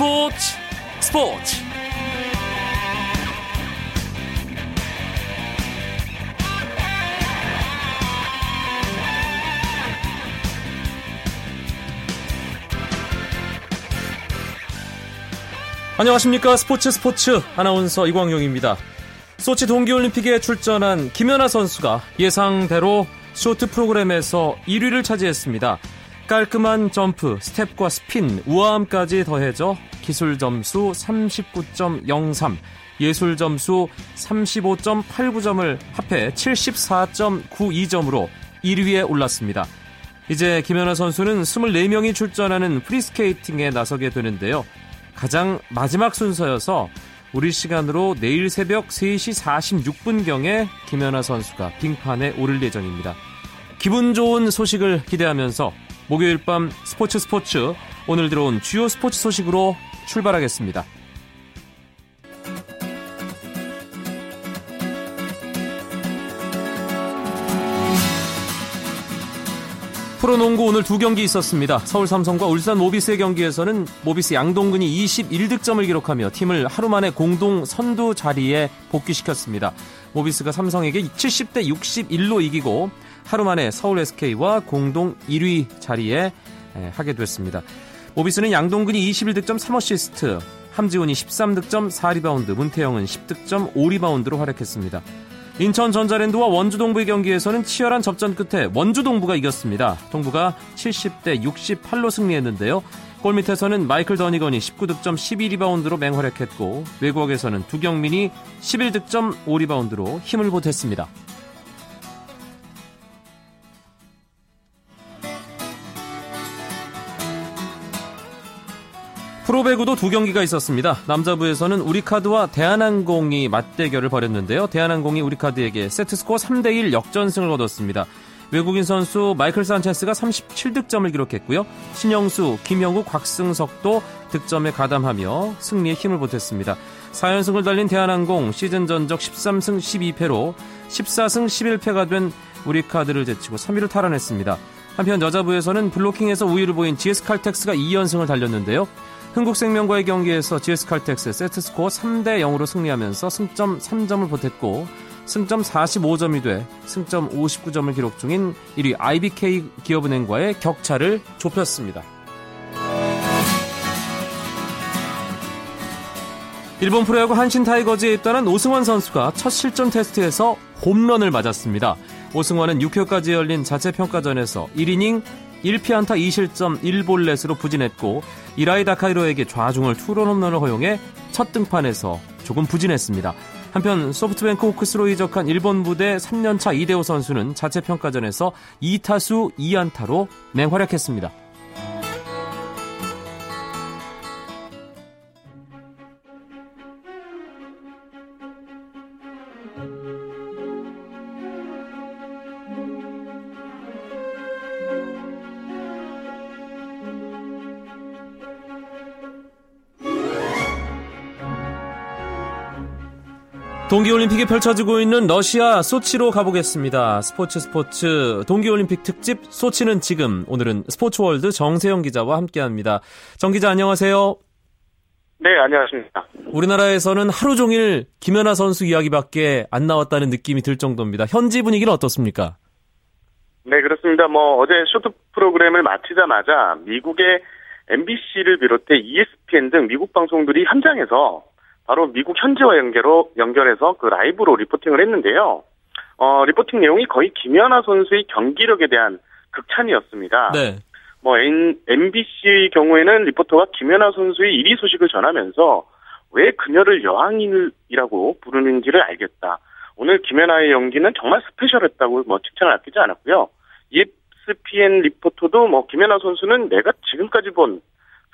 스포츠 스포츠 안녕하십니까 스포츠 스포츠 아나운서 이광용입니다. 소치 동계올림픽에 출전한 김연아 선수가 예상대로 쇼트 프로그램에서 1위를 차지했습니다. 깔끔한 점프, 스텝과 스핀, 우아함까지 더해져 기술 점수 39.03, 예술 점수 35.89점을 합해 74.92점으로 1위에 올랐습니다. 이제 김연아 선수는 24명이 출전하는 프리스케이팅에 나서게 되는데요. 가장 마지막 순서여서 우리 시간으로 내일 새벽 3시 46분경에 김연아 선수가 빙판에 오를 예정입니다. 기분 좋은 소식을 기대하면서 목요일 밤 스포츠 스포츠 오늘 들어온 주요 스포츠 소식으로 출발하겠습니다. 프로농구 오늘 두 경기 있었습니다. 서울 삼성과 울산 모비스의 경기에서는 모비스 양동근이 21득점을 기록하며 팀을 하루 만에 공동 선두 자리에 복귀시켰습니다. 모비스가 삼성에게 70대 61로 이기고 하루 만에 서울 SK와 공동 1위 자리하게 됐습니다. 모비스는 양동근이 21득점 3어시스트, 함지훈이 13득점 4리바운드, 문태영은 10득점 5리바운드로 활약했습니다. 인천 전자랜드와 원주 동부의 경기에서는 치열한 접전 끝에 원주 동부가 이겼습니다. 동부가 70대 68로 승리했는데요. 골 밑에서는 마이클 더니건이 19득점 12리바운드로 맹활약했고 외곽에서는 두경민이 11득점 5리바운드로 힘을 보탰습니다. 프로배구도 두 경기가 있었습니다. 남자부에서는 우리카드와 대한항공이 맞대결을 벌였는데요. 대한항공이 우리카드에게 세트스코어 3대1 역전승을 거뒀습니다. 외국인 선수 마이클 산체스가 37득점을 기록했고요. 신영수, 김영우, 곽승석도 득점에 가담하며 승리에 힘을 보탰습니다. 4연승을 달린 대한항공 시즌 전적 13승 12패로 14승 11패가 된 우리카드를 제치고 3위를 탈환했습니다. 한편 여자부에서는 블로킹에서 우위를 보인 GS칼텍스가 2연승을 달렸는데요. 흥국생명과의 경기에서 GS칼텍스 세트스코어 3대 0으로 승리하면서 승점 3점을 보탰고 승점 45점이 돼 승점 59점을 기록 중인 1위 IBK 기업은행과의 격차를 좁혔습니다. 일본 프로야구 한신 타이거즈에 입단한 오승환 선수가 첫 실전 테스트에서 홈런을 맞았습니다. 오승환은 6회까지 열린 자체 평가전에서 1이닝 1피안타 2실점 1볼넷으로 부진했고 이라이 다카이로에게 좌중을 투런 홈런을 허용해 첫 등판에서 조금 부진했습니다. 한편 소프트뱅크 호크스로 이적한 일본 부대 3년차 이대호 선수는 자체 평가전에서 2타수 2안타로 맹활약했습니다. 동계올림픽이 펼쳐지고 있는 러시아 소치로 가보겠습니다. 스포츠 스포츠 동계올림픽 특집 소치는 지금 오늘은 스포츠월드 정세영 기자와 함께합니다. 정 기자 안녕하세요. 네 안녕하십니까. 우리나라에서는 하루 종일 김연아 선수 이야기밖에 안 나왔다는 느낌이 들 정도입니다. 현지 분위기는 어떻습니까? 네 그렇습니다. 뭐 어제 쇼트 프로그램을 마치자마자 미국의 NBC를 비롯해 ESPN 등 미국 방송들이 현장에서 바로 미국 현지와 연결로 연결해서 그 라이브로 리포팅을 했는데요. 어, 리포팅 내용이 거의 김연아 선수의 경기력에 대한 극찬이었습니다. 네. 뭐 MBC의 경우에는 리포터가 김연아 선수의 1위 소식을 전하면서 왜 그녀를 여왕이라고 부르는지를 알겠다. 오늘 김연아의 연기는 정말 스페셜했다고 뭐 칭찬을 아끼지 않았고요. ESPN 리포터도 뭐 김연아 선수는 내가 지금까지 본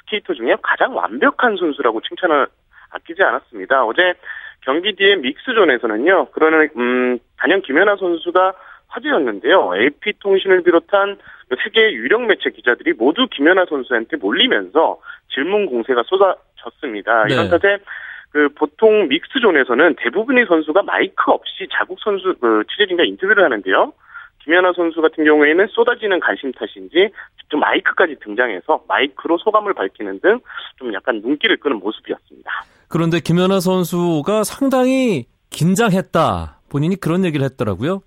스케이터 중에 가장 완벽한 선수라고 칭찬을 아끼지 않았습니다. 어제 경기 뒤에 믹스존에서는요, 그러는, 음, 단연 김연아 선수가 화제였는데요. AP통신을 비롯한 세계 유력 매체 기자들이 모두 김연아 선수한테 몰리면서 질문 공세가 쏟아졌습니다. 네. 이런 탓에 그 보통 믹스존에서는 대부분의 선수가 마이크 없이 자국 선수 그 취재진과 인터뷰를 하는데요. 김연아 선수 같은 경우에는 쏟아지는 관심 탓인지 직접 마이크까지 등장해서 마이크로 소감을 밝히는 등 좀 약간 눈길을 끄는 모습이었습니다. 그런데 김연아 선수가 상당히 긴장했다. 본인이 그런 얘기를 했더라고요.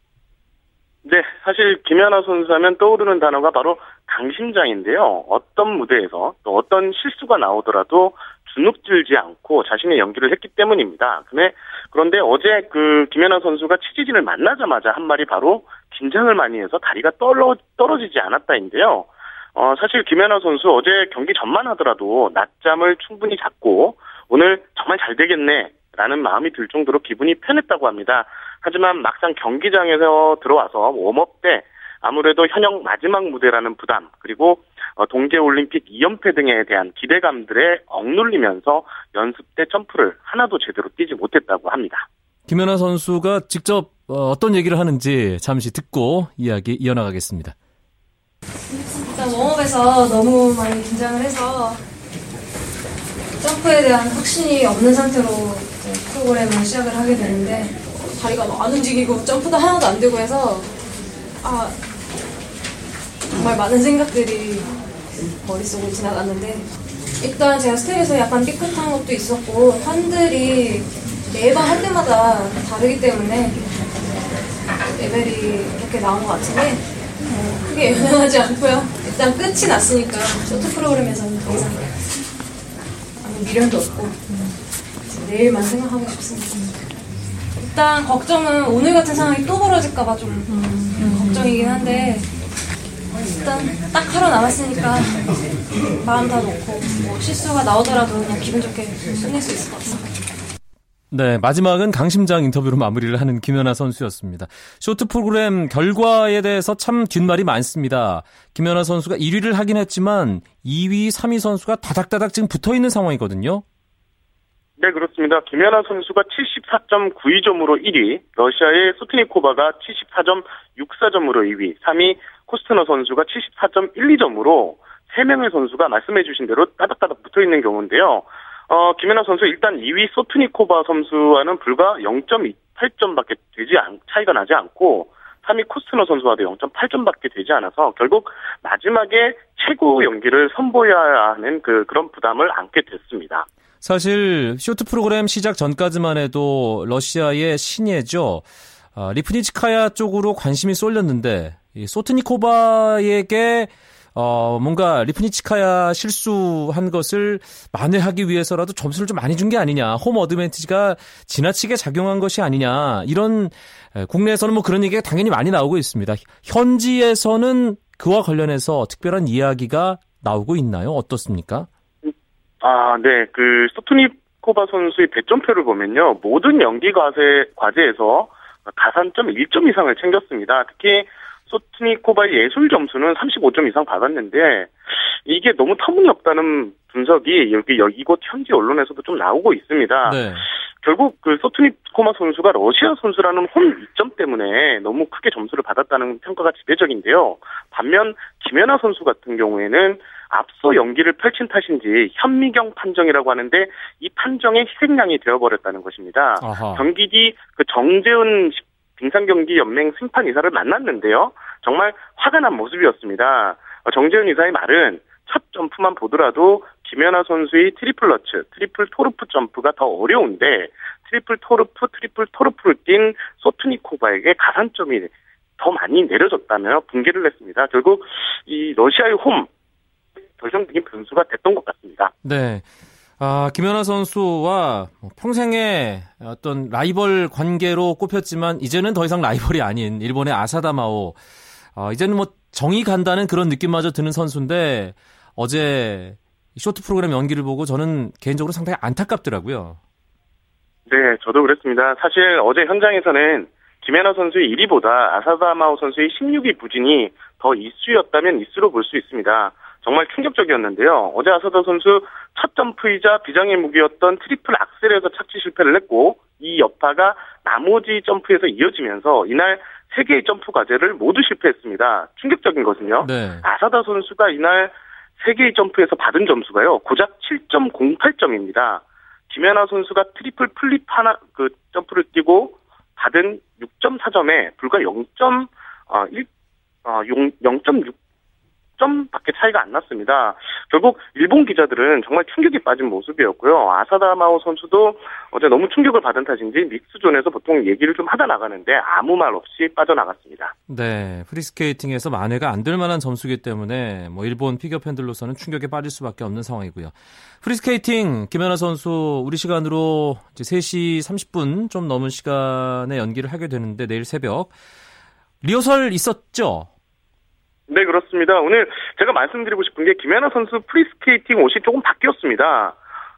네, 사실 김연아 선수 하면 떠오르는 단어가 바로 강심장인데요. 어떤 무대에서 또 어떤 실수가 나오더라도 주눅들지 않고 자신의 연기를 했기 때문입니다. 그런데 어제 그 김연아 선수가 치지진을 만나자마자 한 말이 바로 긴장을 많이 해서 다리가 떨어, 떨어지지 않았다인데요. 어, 사실 김연아 선수 어제 경기 전만 하더라도 낮잠을 충분히 잤고 오늘 정말 잘 되겠네 라는 마음이 들 정도로 기분이 편했다고 합니다. 하지만 막상 경기장에서 들어와서 웜업 때 아무래도 현역 마지막 무대라는 부담 그리고 어, 동계올림픽 2연패 등에 대한 기대감들에 억눌리면서 연습 때 점프를 하나도 제대로 뛰지 못했다고 합니다. 김연아 선수가 직접 어, 어떤 얘기를 하는지 잠시 듣고 이야기 이어나가겠습니다. 일단 웜업에서 너무 많이 긴장을 해서 점프에 대한 확신이 없는 상태로 프로그램을 시작을 하게 되는데 다리가 안 움직이고 점프도 하나도 안 되고 해서 아 정말 많은 생각들이 머릿속을 지나갔는데 일단 제가 스텝에서 약간 삐끗한 것도 있었고 환들이 매번 할 때마다 다르기 때문에 레벨이 이렇게 나온 것 같은데 뭐 크게 영향하지 않고요. 일단 끝이 났으니까 쇼트 프로그램에서는 더 이상 미련도 없고 내일만 생각하고 싶습니다. 일단 걱정은 오늘 같은 상황이 또 벌어질까봐 좀 걱정이긴 한데 일단 딱 하루 남았으니까 마음 다 놓고 뭐 실수가 나오더라도 그냥 기분 좋게 끝낼 수 있을 것 같습니다. 네, 마지막은 강심장 인터뷰로 마무리를 하는 김연아 선수였습니다. 쇼트 프로그램 결과에 대해서 참 뒷말이 많습니다. 김연아 선수가 1위를 하긴 했지만 2위, 3위 선수가 다닥다닥 지금 붙어 있는 상황이거든요. 네, 그렇습니다. 김연아 선수가 74.92점으로 1위, 러시아의 소트니코바가 74.64점으로 2위, 3위 코스트너 선수가 74.12점으로 3명의 선수가 말씀해 주신 대로 따닥따닥 붙어 있는 경우인데요. 어, 김연아 선수 일단 2위 소트니코바 선수와는 불과 0.28점밖에 되지 않, 차이가 나지 않고 3위 코스트너 선수와도 0.8점밖에 되지 않아서 결국 마지막에 최고 연기를 선보여야 하는 그 그런 부담을 안게 됐습니다. 사실 쇼트 프로그램 시작 전까지만 해도 러시아의 신예죠. 아, 리프니치카야 쪽으로 관심이 쏠렸는데 소트니코바에게 어, 뭔가 리프니치카야 실수한 것을 만회하기 위해서라도 점수를 좀 많이 준 게 아니냐. 홈 어드밴티지가 지나치게 작용한 것이 아니냐. 이런 국내에서는 뭐 그런 얘기가 당연히 많이 나오고 있습니다. 현지에서는 그와 관련해서 특별한 이야기가 나오고 있나요? 어떻습니까? 아, 네. 그 소투니코바 선수의 배점표를 보면요. 모든 연기 과제, 과제에서 가산점 1점 이상을 챙겼습니다. 특히 소트니코바의 예술 점수는 35점 이상 받았는데 이게 너무 터무니없다는 분석이 여기 이곳 현지 언론에서도 좀 나오고 있습니다. 네. 결국 그 소트니코마 선수가 러시아 선수라는 홈 2점 때문에 너무 크게 점수를 받았다는 평가가 지배적인데요. 반면 김연아 선수 같은 경우에는 앞서 연기를 펼친 탓인지 현미경 판정이라고 하는데 이 판정의 희생양이 되어버렸다는 것입니다. 아하. 경기 뒤 그 정재훈 빙상경기연맹 심판 이사를 만났는데요. 정말 화가 난 모습이었습니다. 어, 정재훈 이사의 말은 첫 점프만 보더라도 김연아 선수의 트리플 러츠, 트리플 토루프 점프가 더 어려운데 트리플 토루프, 트리플 토루프를 뛴 소트니코바에게 가산점이 더 많이 내려졌다며 분개를 했습니다. 결국 이 러시아의 홈 결정적인 변수가 됐던 것 같습니다. 네. 아, 김연아 선수와 뭐 평생의 어떤 라이벌 관계로 꼽혔지만 이제는 더 이상 라이벌이 아닌 일본의 아사다마오. 어, 이제는 뭐 정이 간다는 그런 느낌마저 드는 선수인데 어제 쇼트 프로그램 연기를 보고 저는 개인적으로 상당히 안타깝더라고요. 네, 저도 그랬습니다. 사실 어제 현장에서는 김연아 선수의 1위보다 아사다마오 선수의 16위 부진이 더 이슈였다면 이슈로 볼 수 있습니다. 정말 충격적이었는데요. 어제 아사다 선수 첫 점프이자 비장의 무기였던 트리플 악셀에서 착지 실패를 했고 이 여파가 나머지 점프에서 이어지면서 이날 세 개의 점프 과제를 모두 실패했습니다. 충격적인 것은요. 네. 아사다 선수가 이날 세 개의 점프에서 받은 점수가요. 고작 7.08점입니다. 김연아 선수가 트리플 플립 하나 그 점프를 뛰고 받은 6.4점에 불과 0. 어, 1, 어, 0.6 점밖에 차이가 안 났습니다. 결국 일본 기자들은 정말 충격에 빠진 모습이었고요. 아사다 마오 선수도 어제 너무 충격을 받은 탓인지 믹스존에서 보통 얘기를 좀 하다 나가는데 아무 말 없이 빠져나갔습니다. 네, 프리스케이팅에서 만회가 안 될 만한 점수기 때문에 뭐 일본 피겨 팬들로서는 충격에 빠질 수밖에 없는 상황이고요. 프리스케이팅 김연아 선수 우리 시간으로 이제 3시 30분 좀 넘은 시간에 연기를 하게 되는데 내일 새벽 리허설 있었죠? 네, 그렇습니다. 오늘 제가 말씀드리고 싶은 게 김연아 선수 프리스케이팅 옷이 조금 바뀌었습니다.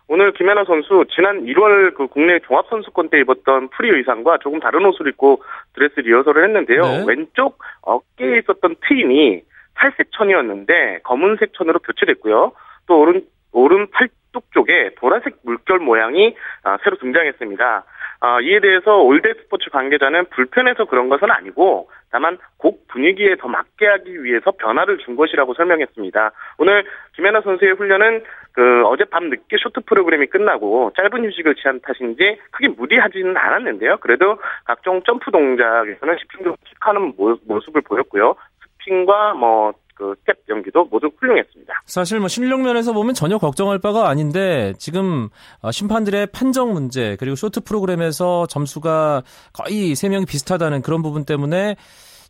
오늘 김연아 선수 지난 1월 그 국내 종합선수권 때 입었던 프리 의상과 조금 다른 옷을 입고 드레스 리허설을 했는데요. 네. 왼쪽 어깨에 있었던 트임이 살색 천이었는데 검은색 천으로 교체됐고요. 또 오른 오른 팔뚝 쪽에 보라색 물결 모양이 아, 새로 등장했습니다. 아, 이에 대해서 올댓스포츠 관계자는 불편해서 그런 것은 아니고 다만 곡 분위기에 더 맞게 하기 위해서 변화를 준 것이라고 설명했습니다. 오늘 김연아 선수의 훈련은 그 어젯밤 늦게 쇼트 프로그램이 끝나고 짧은 휴식을 취한 탓인지 크게 무리하지는 않았는데요. 그래도 각종 점프 동작에서는 집중적으로 체크하는 모습을 보였고요. 스핀과 뭐 그 스텝 연기도 모두 훌륭했습니다. 사실 뭐 실력 면에서 보면 전혀 걱정할 바가 아닌데 지금 어, 심판들의 판정 문제 그리고 쇼트 프로그램에서 점수가 거의 세 명이 비슷하다는 그런 부분 때문에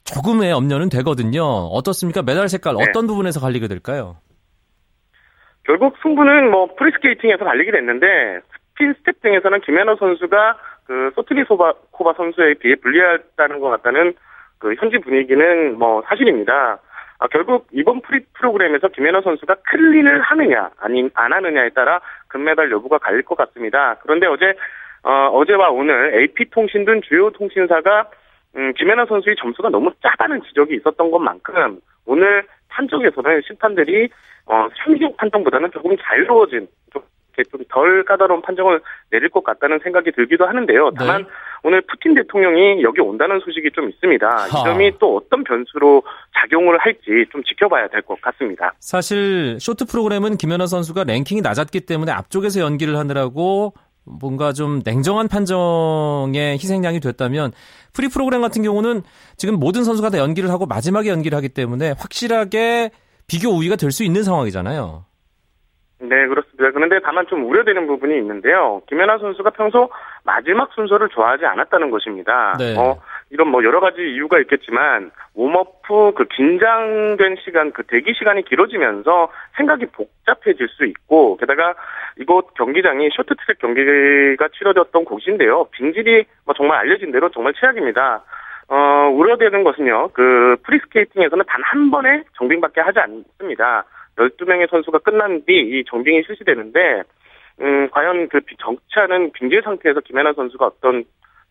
조금의 염려는 되거든요. 어떻습니까? 메달 색깔 네. 어떤 부분에서 갈리게 될까요? 결국 승부는 뭐 프리스케이팅에서 갈리게 됐는데 스핀 스텝 등에서는 김연아 선수가 그 소트니 소트니코바 선수에 비해 불리하다는 것 같다는 그 현지 분위기는 뭐 사실입니다. 아, 결국 이번 프리 프로그램에서 김연아 선수가 클린을 하느냐 아니 안 하느냐에 따라 금메달 여부가 갈릴 것 같습니다. 그런데 어제 어, 어제와 오늘 AP통신 등 주요 통신사가 음, 김연아 선수의 점수가 너무 짜다는 지적이 있었던 것만큼 오늘 판정에서는 심판들이 어, 현기적 판정보다는 조금 자유로워진 좀 이렇게 좀덜 까다로운 판정을 내릴 것 같다는 생각이 들기도 하는데요. 다만 네. 오늘 푸틴 대통령이 여기 온다는 소식이 좀 있습니다. 하. 이 점이 또 어떤 변수로 작용을 할지 좀 지켜봐야 될 것 같습니다. 사실 쇼트 프로그램은 김연아 선수가 랭킹이 낮았기 때문에 앞쪽에서 연기를 하느라고 뭔가 좀 냉정한 판정의 희생양이 됐다면 프리 프로그램 같은 경우는 지금 모든 선수가 다 연기를 하고 마지막에 연기를 하기 때문에 확실하게 비교 우위가 될 수 있는 상황이잖아요. 네, 그렇습니다. 그런데 다만 좀 우려되는 부분이 있는데요. 김연아 선수가 평소 마지막 순서를 좋아하지 않았다는 것입니다. 네. 어, 이런 뭐 여러 가지 이유가 있겠지만 웜업 후 그 긴장된 시간, 그 대기 시간이 길어지면서 생각이 복잡해질 수 있고 게다가 이곳 경기장이 쇼트트랙 경기가 치러졌던 곳인데요. 빙질이 뭐 정말 알려진 대로 정말 최악입니다. 어, 우려되는 것은요. 그 프리스케이팅에서는 단 한 번의 정빙밖에 하지 않습니다. 12명의 선수가 끝난 뒤 이 정빙이 실시되는데 음, 과연 그 정치하는 빙질 상태에서 김연아 선수가 어떤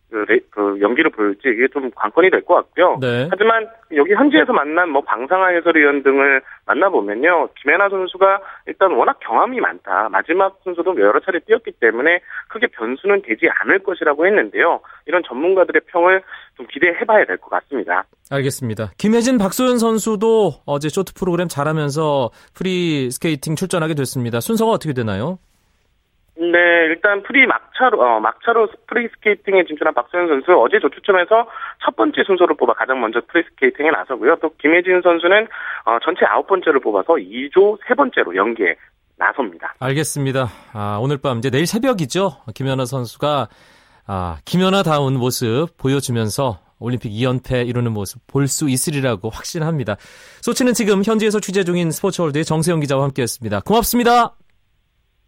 그, 레, 그 연기를 보일지 이게 좀 관건이 될 것 같고요. 네. 하지만 여기 현지에서 만난 뭐 방상아 해설위원 등을 만나보면요. 김연아 선수가 일단 워낙 경험이 많다. 마지막 순서도 여러 차례 뛰었기 때문에 크게 변수는 되지 않을 것이라고 했는데요. 이런 전문가들의 평을 좀 기대해봐야 될 것 같습니다. 알겠습니다. 김해진 박소연 선수도 어제 쇼트 프로그램 잘하면서 프리 스케이팅 출전하게 됐습니다. 순서가 어떻게 되나요? 네, 일단 프리 막차로, 어, 막차로 프리 스케이팅에 진출한 박소연 선수 어제 조추첨에서 첫 번째 순서를 뽑아 가장 먼저 프리 스케이팅에 나서고요. 또 김해진 선수는 어, 전체 아홉 번째를 뽑아서 2조 세 번째로 연기에 나섭니다. 알겠습니다. 아, 오늘 밤 이제 내일 새벽이죠. 김연아 선수가 아, 김연아다운 모습 보여주면서 올림픽 2연패 이루는 모습 볼 수 있으리라고 확신합니다. 소치는 지금 현지에서 취재 중인 스포츠월드의 정세영 기자와 함께했습니다. 고맙습니다.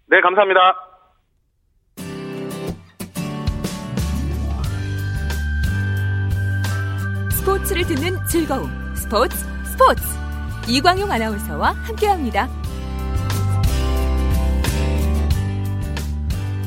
네, 감사합니다. 스포츠를 듣는 즐거움 스포츠 스포츠 이광용 아나운서와 함께합니다.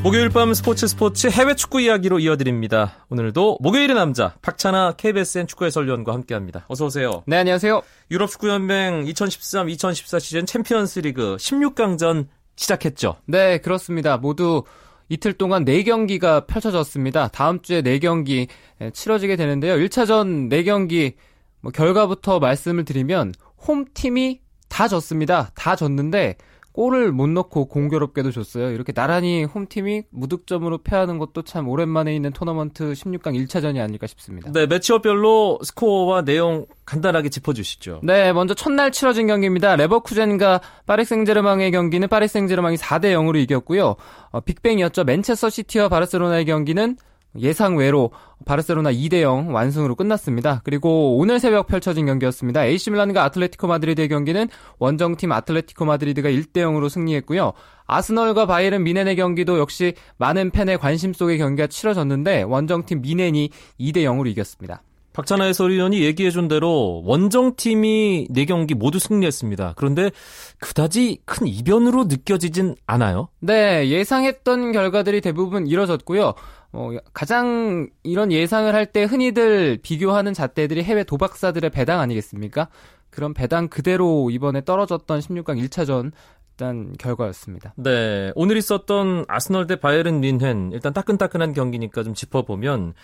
목요일 밤 스포츠 스포츠 해외 축구 이야기로 이어드립니다. 오늘도 목요일의 남자 박찬하 KBSN 축구 해설위원과 함께합니다. 어서 오세요. 네, 안녕하세요. 유럽 축구 연맹 2013-2014 시즌 챔피언스 리그 16강전 시작했죠. 네, 그렇습니다. 모두 이틀 동안 4경기가 펼쳐졌습니다. 다음 주에 4경기 치러지게 되는데요. 1차전 4경기 뭐 결과부터 말씀을 드리면 홈팀이 다 졌습니다. 다 졌는데 골을 못 넣고 공교롭게도 줬어요. 이렇게 나란히 홈팀이 무득점으로 패하는 것도 참 오랜만에 있는 토너먼트 16강 1차전이 아닐까 싶습니다. 네, 매치업별로 스코어와 내용 간단하게 짚어주시죠. 네, 먼저 첫날 치러진 경기입니다. 레버쿠젠과 파리 생제르맹의 경기는 파리 생제르맹이 4대 0으로 이겼고요. 어, 빅뱅이었죠. 맨체스터 시티와 바르셀로나의 경기는 예상 외로 바르셀로나 2대 0 완승으로 끝났습니다. 그리고 오늘 새벽 펼쳐진 경기였습니다. AC 밀란과 아틀레티코 마드리드의 경기는 원정팀 아틀레티코 마드리드가 1대 0으로 승리했고요. 아스널과 바이에른 뮌헨의 경기도 역시 많은 팬의 관심 속의 경기가 치러졌는데 원정팀 뮌헨이 2대 0으로 이겼습니다. 박찬하 해설위원이 얘기해준 대로 원정팀이 4경기 모두 승리했습니다. 그런데 그다지 큰 이변으로 느껴지진 않아요? 네, 예상했던 결과들이 대부분 이뤄졌고요. 어, 가장 이런 예상을 할 때 흔히들 비교하는 잣대들이 해외 도박사들의 배당 아니겠습니까? 그런 배당 그대로 이번에 떨어졌던 16강 1차전 일단 결과였습니다. 네, 오늘 있었던 아스널 대 바이에른 린헨 일단 따끈따끈한 경기니까 좀 짚어보면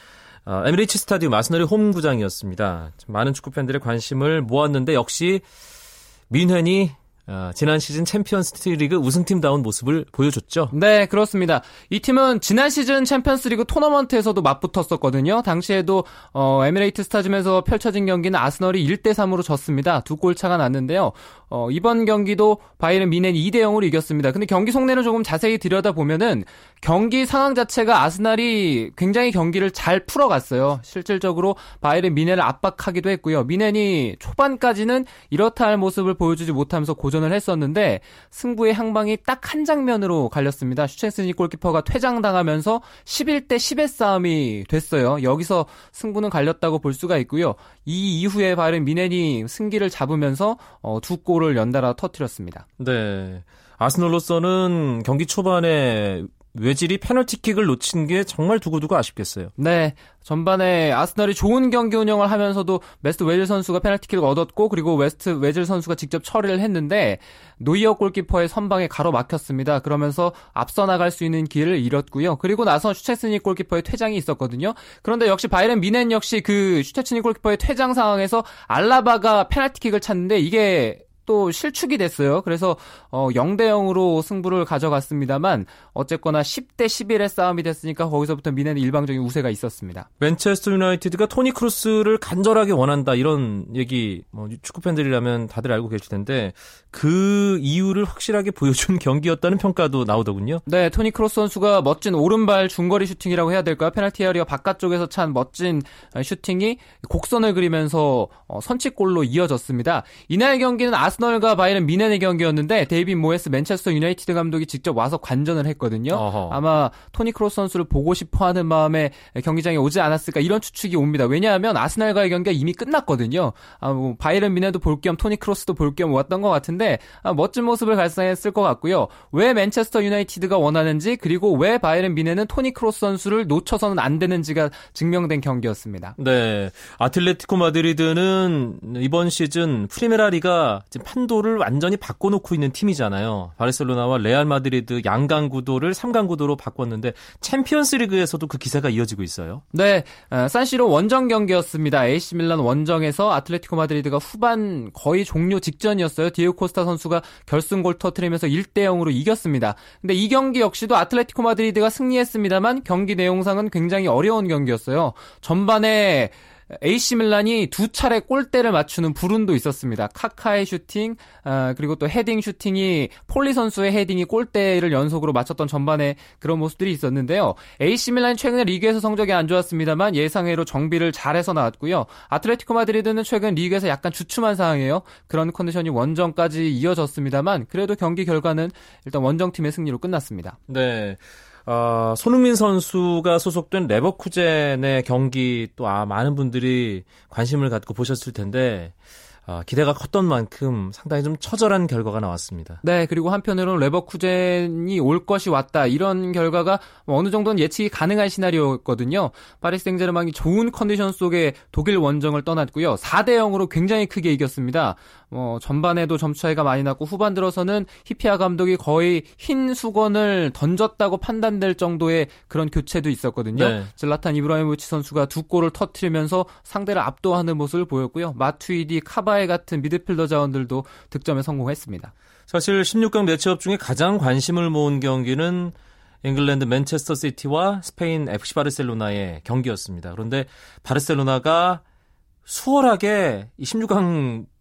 어, 에미레이츠 스타디움 아스널의 홈 구장이었습니다. 많은 축구 팬들의 관심을 모았는데 역시 뮌헨이 어, 지난 시즌 챔피언스 리그 우승팀다운 모습을 보여줬죠. 네, 그렇습니다. 이 팀은 지난 시즌 챔피언스 리그 토너먼트에서도 맞붙었었거든요. 당시에도 어, 에미레이츠 스타디움에서 펼쳐진 경기는 아스널이 1대 3으로 졌습니다. 두 골 차가 났는데요. 어, 이번 경기도 바이에른 뮌헨이 2대 0으로 이겼습니다. 근데 경기 속내를 조금 자세히 들여다보면은 경기 상황 자체가 아스날이 굉장히 경기를 잘 풀어갔어요. 실질적으로 바이에른 미넨을 압박하기도 했고요. 미넨이 초반까지는 이렇다 할 모습을 보여주지 못하면서 고 전을 했었는데 승부의 향방이 딱 한 장면으로 갈렸습니다. 슈첸스니 골키퍼가 퇴장당하면서 11대 10의 싸움이 됐어요. 여기서 승부는 갈렸다고 볼 수가 있고요. 이 이후에 바이에른 미넨이 승기를 잡으면서 어, 두 골을 연달아 터뜨렸습니다. 네. 아스널로서는 경기 초반에 외질이 페널티킥을 놓친 게 정말 두고두고 아쉽겠어요. 네. 전반에 아스널이 좋은 경기 운영을 하면서도 메수트 외질 선수가 페널티킥을 얻었고 그리고 메수트 외질 선수가 직접 처리를 했는데 노이어 골키퍼의 선방에 가로막혔습니다. 그러면서 앞서 나갈 수 있는 기회를 잃었고요. 그리고 나서 슈체스니 골키퍼의 퇴장이 있었거든요. 그런데 역시 바이에른 뮌헨 역시 그 슈체스니 골키퍼의 퇴장 상황에서 알라바가 페널티킥을 찼는데 이게 또 실축이 됐어요. 그래서 어 0대 0으로 승부를 가져갔습니다만 어쨌거나 10대 11의 싸움이 됐으니까 거기서부터 뮌헨의 일방적인 우세가 있었습니다. 맨체스터 유나이티드가 토니 크로스를 간절하게 원한다 이런 얘기 뭐 축구 팬들이라면 다들 알고 계실 텐데 그 이유를 확실하게 보여준 경기였다는 평가도 나오더군요. 네, 토니 크로스 선수가 멋진 오른발 중거리 슈팅이라고 해야 될까요? 페널티 에리어 바깥쪽에서 찬 멋진 슈팅이 곡선을 그리면서 어, 선취골로 이어졌습니다. 이날 경기는 아 아스널과 바이에른 뮌헨의 경기였는데 데이비드 모예스 맨체스터 유나이티드 감독이 직접 와서 관전을 했거든요. 어허. 아마 토니 크로스 선수를 보고 싶어하는 마음에 경기장에 오지 않았을까 이런 추측이 옵니다. 왜냐하면 아스널과의 경기가 이미 끝났거든요. 아, 뭐 바이에른 뮌헨도 볼 겸 토니 크로스도 볼 겸 왔던 것 같은데 아, 멋진 모습을 발산했을 것 같고요. 왜 맨체스터 유나이티드가 원하는지 그리고 왜 바이에른 뮌헨은 토니 크로스 선수를 놓쳐서는 안 되는지가 증명된 경기였습니다. 네, 아틀레티코 마드리드는 이번 시즌 프리메라리가 판도를 완전히 바꿔놓고 있는 팀이잖아요. 바르셀로나와 레알 마드리드 양강 구도를 3강 구도로 바꿨는데 챔피언스 리그에서도 그 기세가 이어지고 있어요. 네. 어, 산시로 원정 경기였습니다. AC 밀란 원정에서 아틀레티코 마드리드가 후반 거의 종료 직전이었어요. 디에고 코스타 선수가 결승골 터트리면서 1대 0으로 이겼습니다. 근데 이 경기 역시도 아틀레티코 마드리드가 승리했습니다만 경기 내용상은 굉장히 어려운 경기였어요. 전반에 AC 밀란이 두 차례 골대를 맞추는 불운도 있었습니다. 카카의 슈팅 아, 그리고 또 헤딩 슈팅이 폴리 선수의 헤딩이 골대를 연속으로 맞췄던 전반에 그런 모습들이 있었는데요. AC 밀란이 최근에 리그에서 성적이 안 좋았습니다만 예상외로 정비를 잘해서 나왔고요. 아틀레티코 마드리드는 최근 리그에서 약간 주춤한 상황이에요. 그런 컨디션이 원정까지 이어졌습니다만 그래도 경기 결과는 일단 원정팀의 승리로 끝났습니다. 네. 어, 손흥민 선수가 소속된 레버쿠젠의 경기 또 아, 많은 분들이 관심을 갖고 보셨을 텐데 어, 기대가 컸던 만큼 상당히 좀 처절한 결과가 나왔습니다. 네, 그리고 한편으로는 레버쿠젠이 올 것이 왔다 이런 결과가 뭐 어느 정도는 예측이 가능한 시나리오였거든요. 파리 생제르맹이 좋은 컨디션 속에 독일 원정을 떠났고요. 4대 0으로 굉장히 크게 이겼습니다. 뭐 전반에도 점수 차이가 많이 났고 후반 들어서는 히피아 감독이 거의 흰 수건을 던졌다고 판단될 정도의 그런 교체도 있었거든요. 네. 즐라탄 이브라히모비치 선수가 두 골을 터트리면서 상대를 압도하는 모습을 보였고요. 마투이디, 카바 카바예 같은 미드필더 자원들도 득점에 성공했습니다. 사실 16강 matchup 중에 가장 관심을 모은 경기는 잉글랜드 맨체스터 시티와 스페인 FC 바르셀로나의 경기였습니다. 그런데 바르셀로나가 수월하게 이 16강 그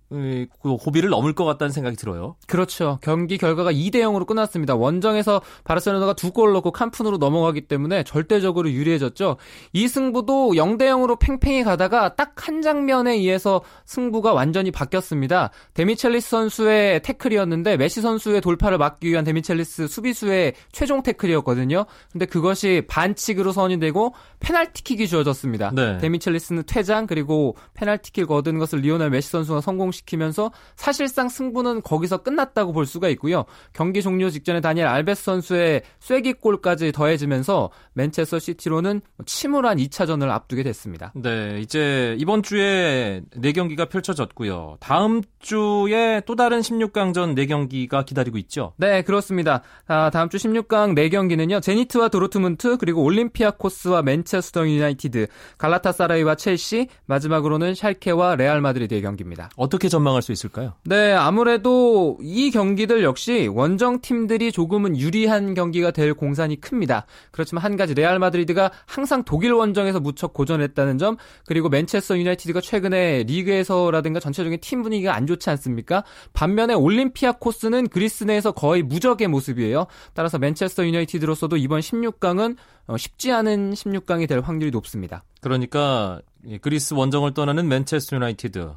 고비를 넘을 것 같다는 생각이 들어요. 그렇죠. 경기 결과가 2대 0으로 끝났습니다. 원정에서 바르셀로나가 두 골 넣고 캄프 누로 넘어가기 때문에 절대적으로 유리해졌죠. 이 승부도 0대 0으로 팽팽히 가다가 딱 한 장면에 의해서 승부가 완전히 바뀌었습니다. 데미첼리스 선수의 태클이었는데 메시 선수의 돌파를 막기 위한 데미첼리스 수비수의 최종 태클이었거든요. 근데 그것이 반칙으로 선이되고 페널티킥이 주어졌습니다. 네. 데미첼리스는 퇴장 그리고 페널티킥을 얻은 것을 리오넬 메시 선수가 성공시 시키면서 사실상 승부는 거기서 끝났다고 볼 수가 있고요. 경기 종료 직전에 다니엘 알베스 선수의 쐐기골까지 더해지면서 맨체스터 시티로는 침울한 2차전을 앞두게 됐습니다. 네, 이제 이번 주에 4경기가 펼쳐졌고요. 다음 주에 또 다른 16강전 4경기가 기다리고 있죠. 네, 그렇습니다. 아, 다음 주 16강 4경기는요. 제니트와 도르트문트 그리고 올림피아코스와 맨체스터 유나이티드, 갈라타사라이와 첼시, 마지막으로는 샬케와 레알 마드리드의 경기입니다. 어떻게 전망할 수 있을까요? 네, 아무래도 이 경기들 역시 원정 팀들이 조금은 유리한 경기가 될 공산이 큽니다. 그렇지만 한 가지 레알 마드리드가 항상 독일 원정에서 무척 고전했다는 점, 그리고 맨체스터 유나이티드가 최근에 리그에서라든가 전체적인 팀 분위기가 안 좋지 않습니까? 반면에 올림피아 코스는 그리스 내에서 거의 무적의 모습이에요. 따라서 맨체스터 유나이티드로서도 이번 16강은 어, 쉽지 않은 16강이 될 확률이 높습니다. 그러니까 그리스 원정을 떠나는 맨체스터 유나이티드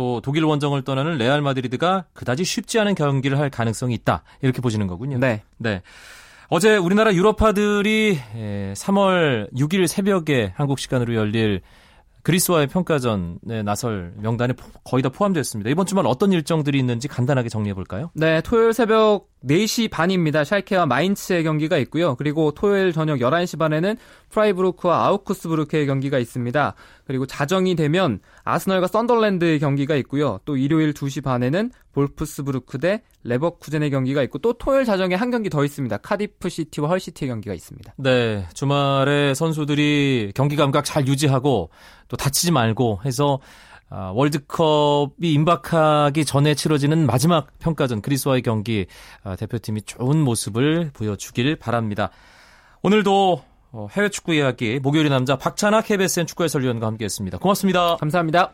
또 독일 원정을 떠나는 레알 마드리드가 그다지 쉽지 않은 경기를 할 가능성이 있다. 이렇게 보시는 거군요. 네. 네. 어제 우리나라 유럽파들이 3월 6일 새벽에 한국 시간으로 열릴 그리스와의 평가전에 나설 명단에 거의 다 포함됐습니다. 이번 주말 어떤 일정들이 있는지 간단하게 정리해 볼까요? 네, 토요일 새벽 4시 반입니다. 샬케와 마인츠의 경기가 있고요. 그리고 토요일 저녁 11시 반에는 프라이부르크와 아우크스부르크의 경기가 있습니다. 그리고 자정이 되면 아스널과 썬덜랜드의 경기가 있고요. 또 일요일 2시 반에는 볼프스부르크 대 레버쿠젠의 경기가 있고 또 토요일 자정에 한 경기 더 있습니다. 카디프 시티와 헐 시티의 경기가 있습니다. 네, 주말에 선수들이 경기 감각 잘 유지하고 또 다치지 말고 해서 아, 월드컵이 임박하기 전에 치러지는 마지막 평가전 그리스와의 경기 아, 대표팀이 좋은 모습을 보여주길 바랍니다. 오늘도 어, 해외 축구 이야기 목요일의 남자 박찬아 KBSN 축구 해설위원과 함께했습니다. 고맙습니다. 감사합니다.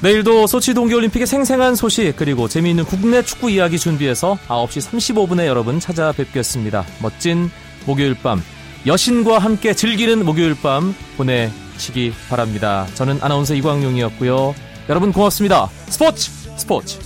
내일도 소치 동계올림픽의 생생한 소식 그리고 재미있는 국내 축구 이야기 준비해서 9시 35분에 여러분 찾아뵙겠습니다. 멋진 목요일 밤 여신과 함께 즐기는 목요일 밤 보내시기 바랍니다. 저는 아나운서 이광용이었고요. 여러분 고맙습니다. 스포츠 스포츠.